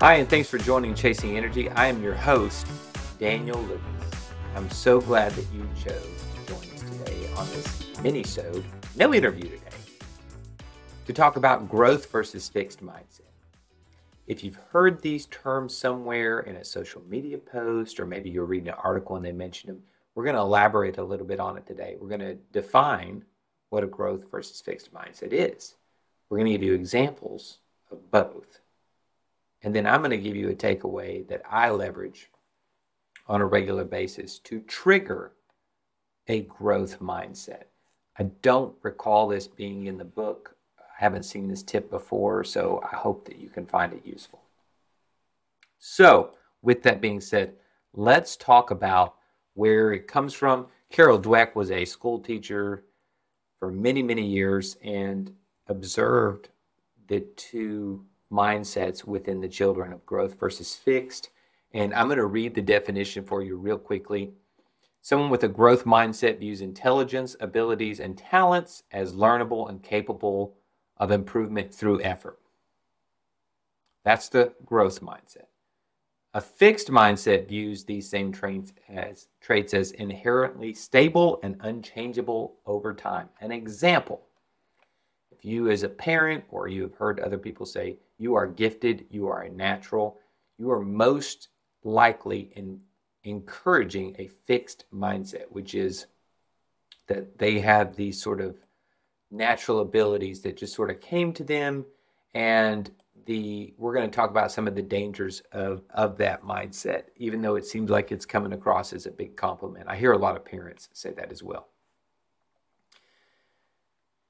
Hi, and thanks for joining Chasing Energy. I am your host, Daniel Lucas. I'm so glad that you chose to join us today on this mini-sode, no interview today, to talk about growth versus fixed mindset. If you've heard these terms somewhere in a social media post, or maybe you're reading an article and they mention them, we're going to elaborate a little bit on it today. We're going to define what a growth versus fixed mindset is. We're going to give you examples of both. And then I'm going to give you a takeaway that I leverage on a regular basis to trigger a growth mindset. I don't recall this being in the book. I haven't seen this tip before, so I hope that you can find it useful. So, with that being said, let's talk about where it comes from. Carol Dweck was a school teacher for many, many years and observed the two mindsets within the children of growth versus fixed. And I'm going to read the definition for you real quickly. Someone with a growth mindset views intelligence, abilities, and talents as learnable and capable of improvement through effort. That's the growth mindset. A fixed mindset views these same traits as traits as inherently stable and unchangeable over time. An example if you, as a parent, or you have heard other people say, you are gifted, you are a natural, you are most likely in encouraging a fixed mindset, which is that they have these sort of natural abilities that just sort of came to them. And the we're going to talk about some of the dangers of of that mindset even though it seems like it's coming across as a big compliment. I hear a lot of parents say that as well.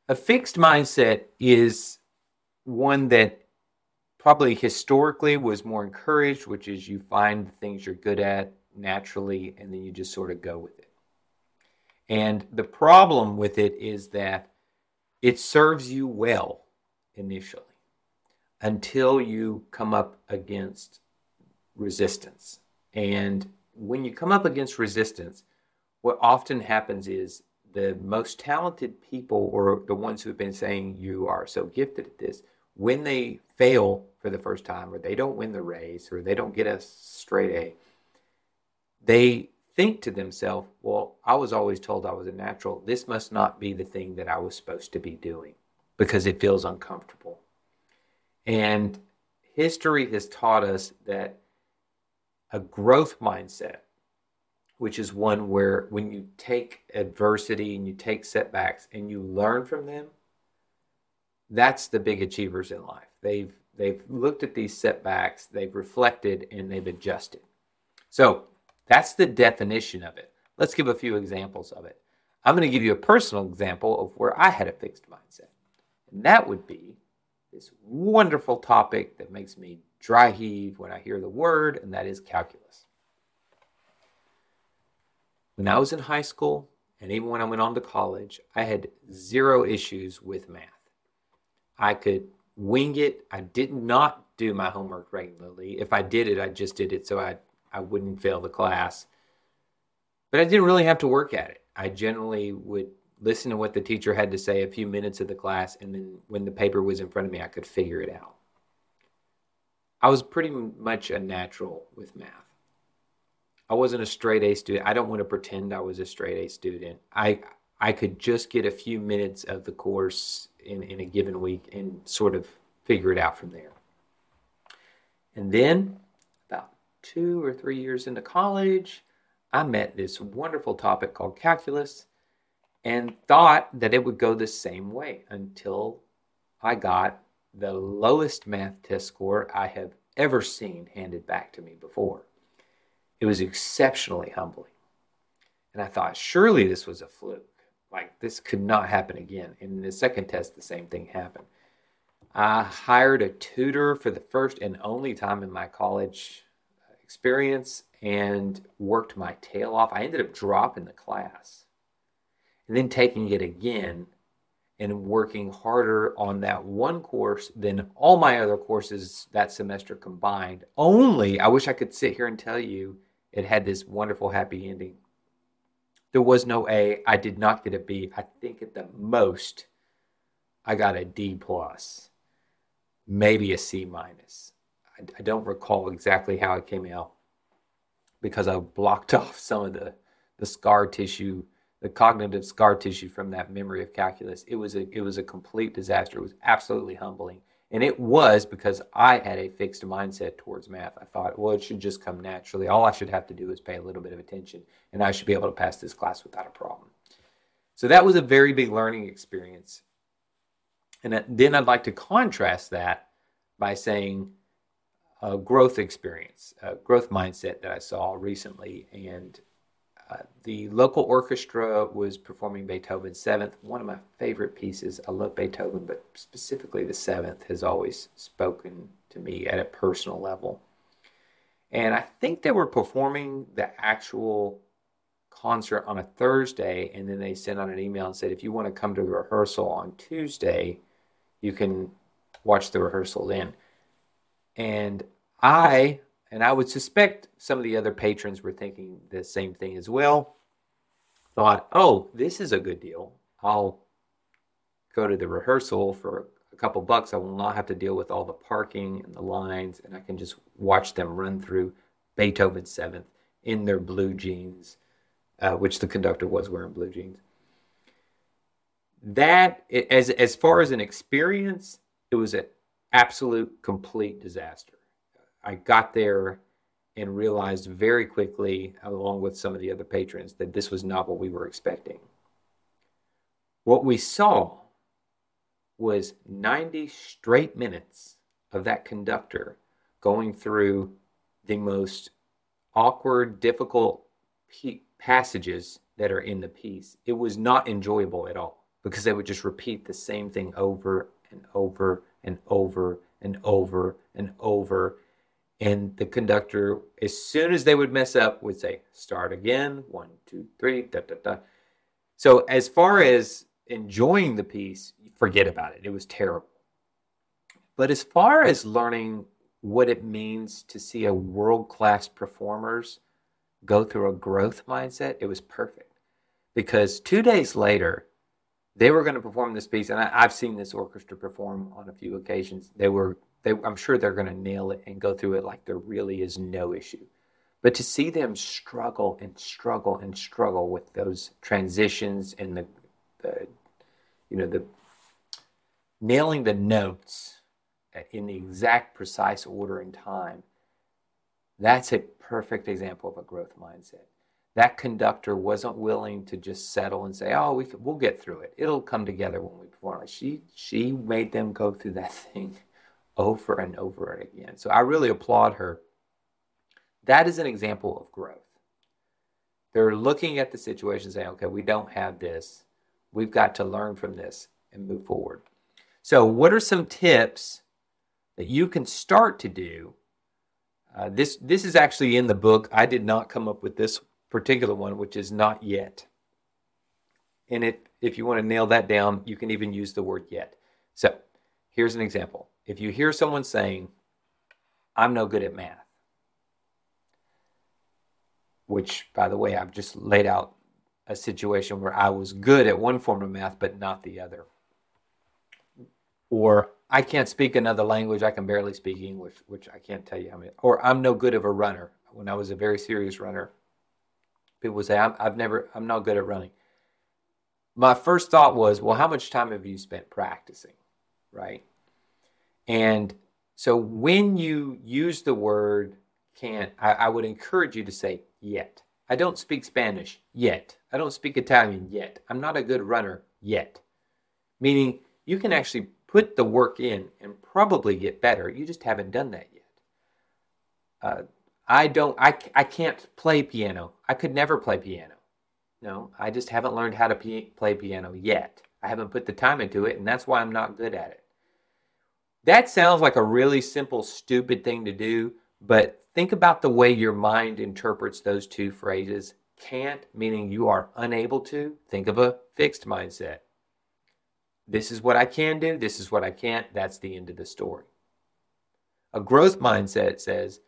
A fixed mindset is one that probably historically was more encouraged, which is you find the things you're good at naturally and then you just sort of go with it. And the problem with it is that it serves you well initially until you come up against resistance. And when you come up against resistance, what often happens is the most talented people or the ones who've been saying you are so gifted at this, when they fail for the first time or they don't win the race or they don't get a straight A, they think to themselves, well, I was always told I was a natural. This must not be the thing that I was supposed to be doing because it feels uncomfortable. And history has taught us that a growth mindset which is one where when you take adversity and you take setbacks and you learn from them, that's the big achievers in life. They've they've looked at these setbacks, they've reflected, and they've adjusted. So that's the definition of it. Let's give a few examples of it. I'm going to give you a personal example of where I had a fixed mindset. And that would be this wonderful topic that makes me dry heave when I hear the word, and that is calculus. When I was in high school, and even when I went on to college, I had zero issues with math. I could wing it. I did not do my homework regularly. If I did it, I just did it so I, I wouldn't fail the class. But I didn't really have to work at it. I generally would listen to what the teacher had to say a few minutes of the class, and then when the paper was in front of me, I could figure it out. I was pretty much a natural with math. I wasn't a straight A student. I don't want to pretend I was a straight A student. I I could just get a few minutes of the course in, in a given week and sort of figure it out from there. And then about two or three years into college, I met this wonderful topic called calculus and thought that it would go the same way until I got the lowest math test score I have ever seen handed back to me before. It was exceptionally humbling. And I thought, surely this was a fluke. Like, this could not happen again. And in the second test, the same thing happened. I hired a tutor for the first and only time in my college experience and worked my tail off. I ended up dropping the class and then taking it again and working harder on that one course than all my other courses that semester combined. Only, I wish I could sit here and tell you it had this wonderful happy ending. There was no A. I did not get a B. I think at the most I got a D plus, maybe a C minus. I, I don't recall exactly how it came out because I blocked off some of the the scar tissue, the cognitive scar tissue from that memory of calculus. It was a it was a complete disaster. It was absolutely humbling. And it was because I had a fixed mindset towards math. I thought, well, it should just come naturally. All I should have to do is pay a little bit of attention, and I should be able to pass this class without a problem. So that was a very big learning experience. And then I'd like to contrast that by saying a growth experience, a growth mindset that I saw recently. And the local orchestra was performing Beethoven's Seventh, one of my favorite pieces. I love Beethoven, but specifically the Seventh has always spoken to me at a personal level. And I think they were performing the actual concert on a Thursday, and then they sent out an email and said, if you want to come to the rehearsal on Tuesday, you can watch the rehearsal then. And I and I would suspect some of the other patrons were thinking the same thing as well. Thought, oh, this is a good deal. I'll go to the rehearsal for a couple bucks. I will not have to deal with all the parking and the lines, and I can just watch them run through Beethoven's Seventh in their blue jeans, uh, which the conductor was wearing blue jeans. That, as as far as an experience, it was an absolute complete disaster. I got there and realized very quickly, along with some of the other patrons, that this was not what we were expecting. What we saw was 90 straight minutes of that conductor going through the most awkward, difficult passages that are in the piece. It was not enjoyable at all because they would just repeat the same thing over and over and over and over and over and the conductor, as soon as they would mess up, would say, start again, one, two, three, da, da, da. So, as far as enjoying the piece, forget about it. It was terrible. But as far as learning what it means to see a world class performers go through a growth mindset, it was perfect. Because two days later, they were going to perform this piece, and I, have seen this orchestra perform on a few occasions. They were they, I'm sure they're going to nail it and go through it like there really is no issue. But to see them struggle and struggle and struggle with those transitions and the, the you know, the nailing the notes in the exact precise order and time, that's a perfect example of a growth mindset. That conductor wasn't willing to just settle and say, "Oh, we we'll get through it. It'll come together when we perform." She she made them go through that thing over and over again. So I really applaud her. That is an example of growth. They're looking at the situation saying, okay, we don't have this. We've got to learn from this and move forward. So, what are some tips that you can start to do? Uh, this this is actually in the book. I did not come up with this particular one, which is not yet. And it, if you want to nail that down, you can even use the word yet. So, here's an example if you hear someone saying, I'm no good at math, which, by the way, I've just laid out a situation where I was good at one form of math, but not the other. Or I can't speak another language, I can barely speak English, which I can't tell you how many. Or I'm no good of a runner. When I was a very serious runner, people would say, i have never, I'm not good at running. My first thought was, well, how much time have you spent practicing? Right? And so when you use the word can't, I, I, would encourage you to say yet. I don't speak Spanish yet. I don't speak Italian yet. I'm not a good runner yet. Meaning you can actually put the work in and probably get better. You just haven't done that yet. Uh, I don't, I, I can't play piano. I could never play piano. No, I just haven't learned how to p- play piano yet. I haven't put the time into it, and that's why I'm not good at it. That sounds like a really simple, stupid thing to do, but think about the way your mind interprets those two phrases. Can't, meaning you are unable to. Think of a fixed mindset. This is what I can do, this is what I can't. That's the end of the story. A growth mindset says,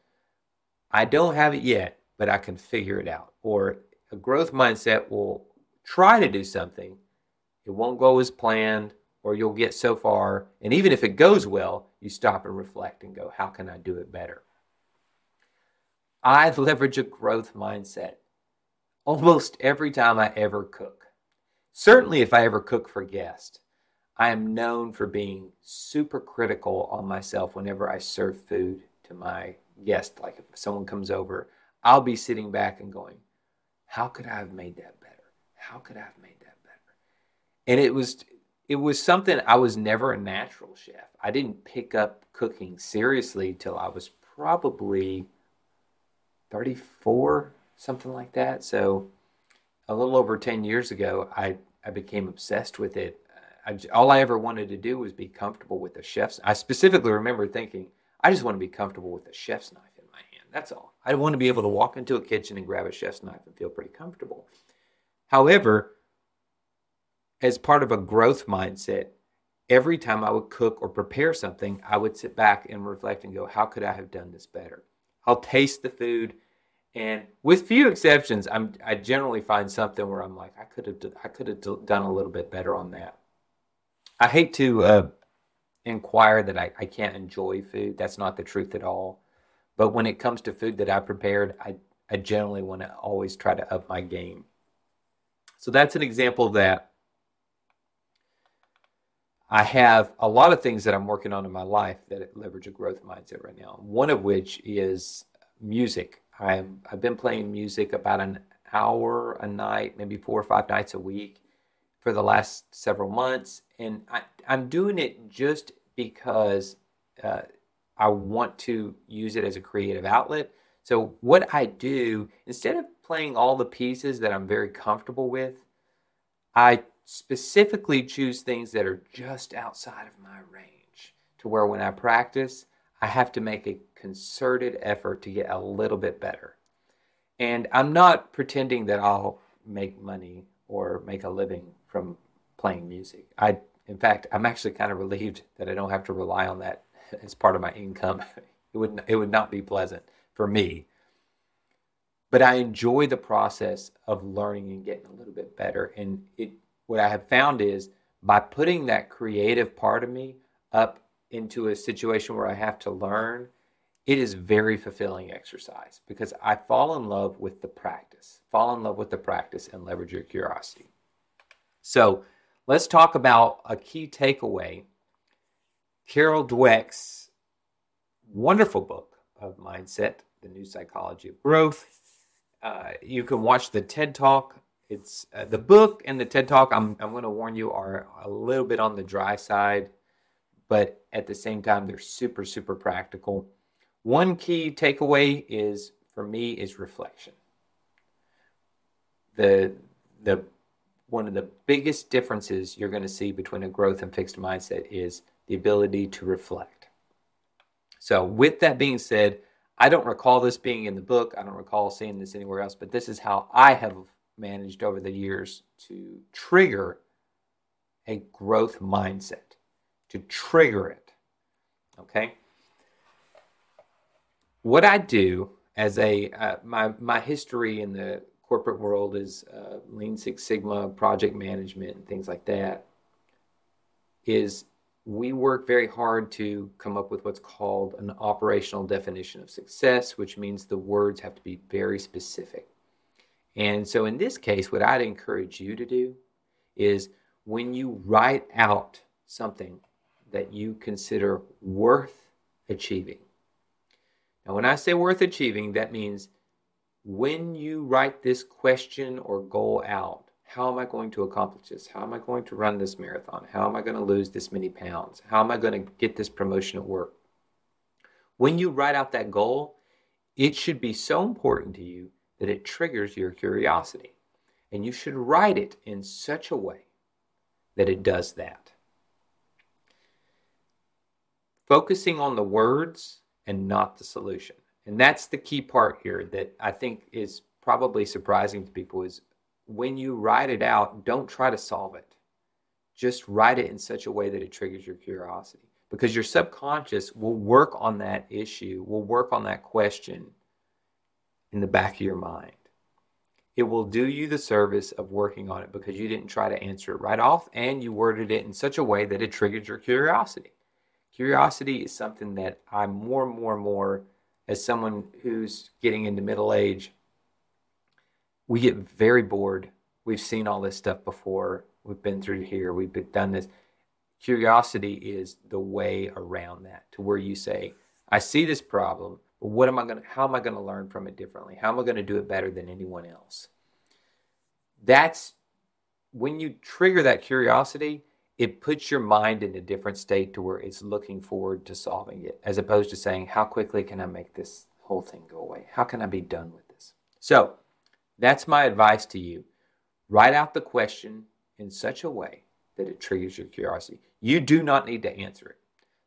I don't have it yet, but I can figure it out. Or a growth mindset will try to do something, it won't go as planned, or you'll get so far, and even if it goes well, you stop and reflect and go, how can I do it better? I leverage a growth mindset almost every time I ever cook. Certainly, if I ever cook for guests, I am known for being super critical on myself whenever I serve food to my guests. Like if someone comes over, I'll be sitting back and going, How could I have made that better? How could I have made that better? And it was it was something I was never a natural chef. I didn't pick up cooking seriously till I was probably 34, something like that. So a little over 10 years ago, I, I became obsessed with it. I, all I ever wanted to do was be comfortable with a chef's. I specifically remember thinking, I just want to be comfortable with a chef's knife in my hand. That's all. I want to be able to walk into a kitchen and grab a chef's knife and feel pretty comfortable. However, as part of a growth mindset, every time I would cook or prepare something, I would sit back and reflect and go, how could I have done this better? I'll taste the food, and with few exceptions, I'm I generally find something where I'm like, I could have I could have done a little bit better on that. I hate to uh, inquire that I, I can't enjoy food. That's not the truth at all. But when it comes to food that I prepared, I I generally want to always try to up my game. So that's an example of that. I have a lot of things that I'm working on in my life that leverage a growth mindset right now. One of which is music. I've, I've been playing music about an hour a night, maybe four or five nights a week for the last several months. And I, am doing it just because uh, I want to use it as a creative outlet. So, what I do, instead of playing all the pieces that I'm very comfortable with, I specifically choose things that are just outside of my range to where when I practice, I have to make a concerted effort to get a little bit better. And I'm not pretending that I'll make money or make a living from playing music. I in fact, I'm actually kind of relieved that I don't have to rely on that as part of my income. It would it would not be pleasant for me. But I enjoy the process of learning and getting a little bit better and it what I have found is by putting that creative part of me up into a situation where I have to learn, it is very fulfilling exercise because I fall in love with the practice, fall in love with the practice and leverage your curiosity. So let's talk about a key takeaway. Carol Dweck's wonderful book of mindset, The New Psychology of Growth. Uh, you can watch the TED Talk it's uh, the book and the TED Talk. I'm I'm going to warn you are a little bit on the dry side, but at the same time they're super super practical. One key takeaway is for me is reflection. The the one of the biggest differences you're going to see between a growth and fixed mindset is the ability to reflect. So, with that being said, I don't recall this being in the book. I don't recall seeing this anywhere else, but this is how I have managed over the years to trigger a growth mindset, to trigger it. Okay? What I do as a, uh, my, my history in the corporate world is uh, Lean Six Sigma, project management, and things like that, is we work very hard to come up with what's called an operational definition of success, which means the words have to be very specific. And so in this case, what I'd encourage you to do is when you write out something that you consider worth achieving. Now, when I say worth achieving, that means when you write this question or goal out, how am I going to accomplish this? How am I going to run this marathon? How am I going to lose this many pounds? How am I going to get this promotion at work? When you write out that goal, it should be so important to you that it triggers your curiosity. And you should write it in such a way that it does that. Focusing on the words and not the solution. And that's the key part here that I think is probably surprising to people is when you write it out, don't try to solve it. Just write it in such a way that it triggers your curiosity because your subconscious will work on that issue, will work on that question in the back of your mind. it will do you the service of working on it because you didn't try to answer it right off and you worded it in such a way that it triggered your curiosity. Curiosity is something that I'm more and more and more, as someone who's getting into middle age, we get very bored. We've seen all this stuff before. We've been through here. We've been, done this. Curiosity is the way around that to where you say, I see this problem, what am I going to, how am I going to learn from it differently? How am I going to do it better than anyone else? That's when you trigger that curiosity, it puts your mind in a different state to where it's looking forward to solving it, as opposed to saying, How quickly can I make this whole thing go away? How can I be done with this? So that's my advice to you. Write out the question in such a way that it triggers your curiosity. You do not need to answer it.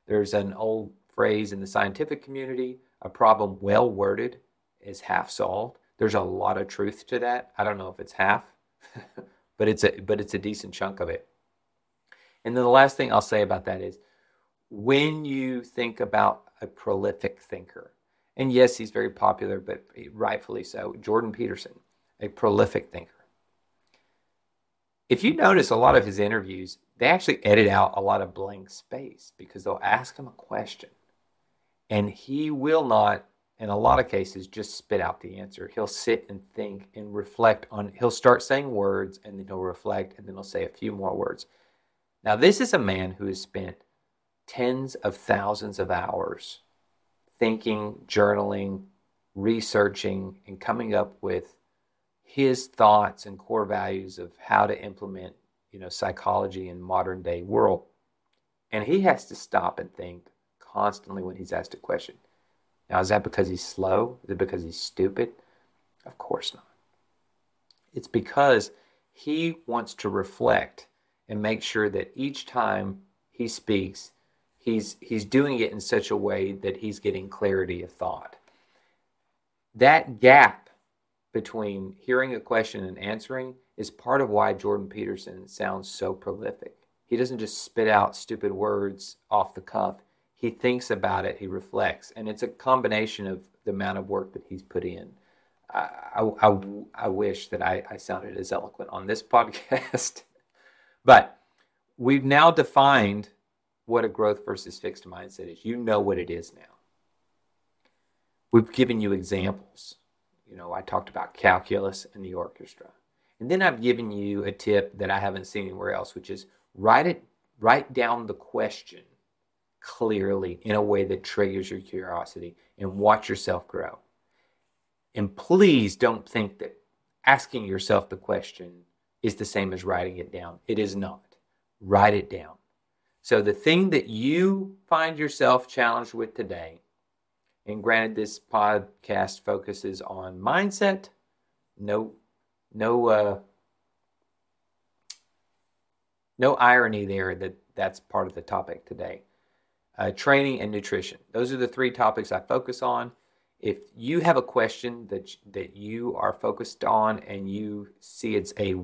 There's an old phrase in the scientific community a problem well worded is half solved. There's a lot of truth to that. I don't know if it's half, but it's a but it's a decent chunk of it. And then the last thing I'll say about that is when you think about a prolific thinker, and yes, he's very popular, but rightfully so, Jordan Peterson, a prolific thinker. If you notice a lot of his interviews, they actually edit out a lot of blank space because they'll ask him a question and he will not in a lot of cases just spit out the answer. He'll sit and think and reflect on he'll start saying words and then he'll reflect and then he'll say a few more words. Now this is a man who has spent tens of thousands of hours thinking journaling researching and coming up with his thoughts and core values of how to implement you know psychology in modern day world. And he has to stop and think constantly when he's asked a question. Now, is that because he's slow? Is it because he's stupid? Of course not. It's because he wants to reflect and make sure that each time he speaks, he's, he's doing it in such a way that he's getting clarity of thought. That gap between hearing a question and answering is part of why Jordan Peterson sounds so prolific. He doesn't just spit out stupid words off the cuff he thinks about it, he reflects, and it's a combination of the amount of work that he's put in. I, I, I wish that I, I sounded as eloquent on this podcast, but we've now defined what a growth versus fixed mindset is. You know what it is now. We've given you examples. You know, I talked about calculus and the orchestra. And then I've given you a tip that I haven't seen anywhere else, which is write it, write down the question clearly in a way that triggers your curiosity and watch yourself grow. And please don't think that asking yourself the question is the same as writing it down. It is not. Write it down. So, the thing that you find yourself challenged with today, and granted, this podcast focuses on mindset, no, no, uh, no irony there that that's part of the topic today uh, training, and nutrition. Those are the three topics I focus on. If you have a question that that you are focused on and you see it's a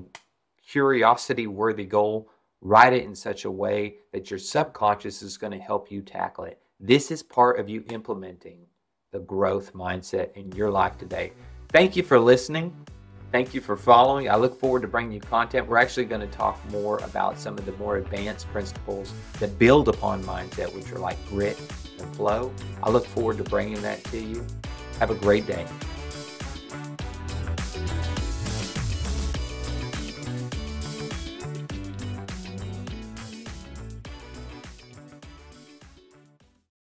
curiosity worthy goal, write it in such a way that your subconscious is going to help you tackle it. This is part of you implementing the growth mindset in your life today. Thank you for listening. Thank you for following. I look forward to bringing you content. We're actually going to talk more about some of the more advanced principles that build upon mindset, which are like grit and flow. I look forward to bringing that to you. Have a great day.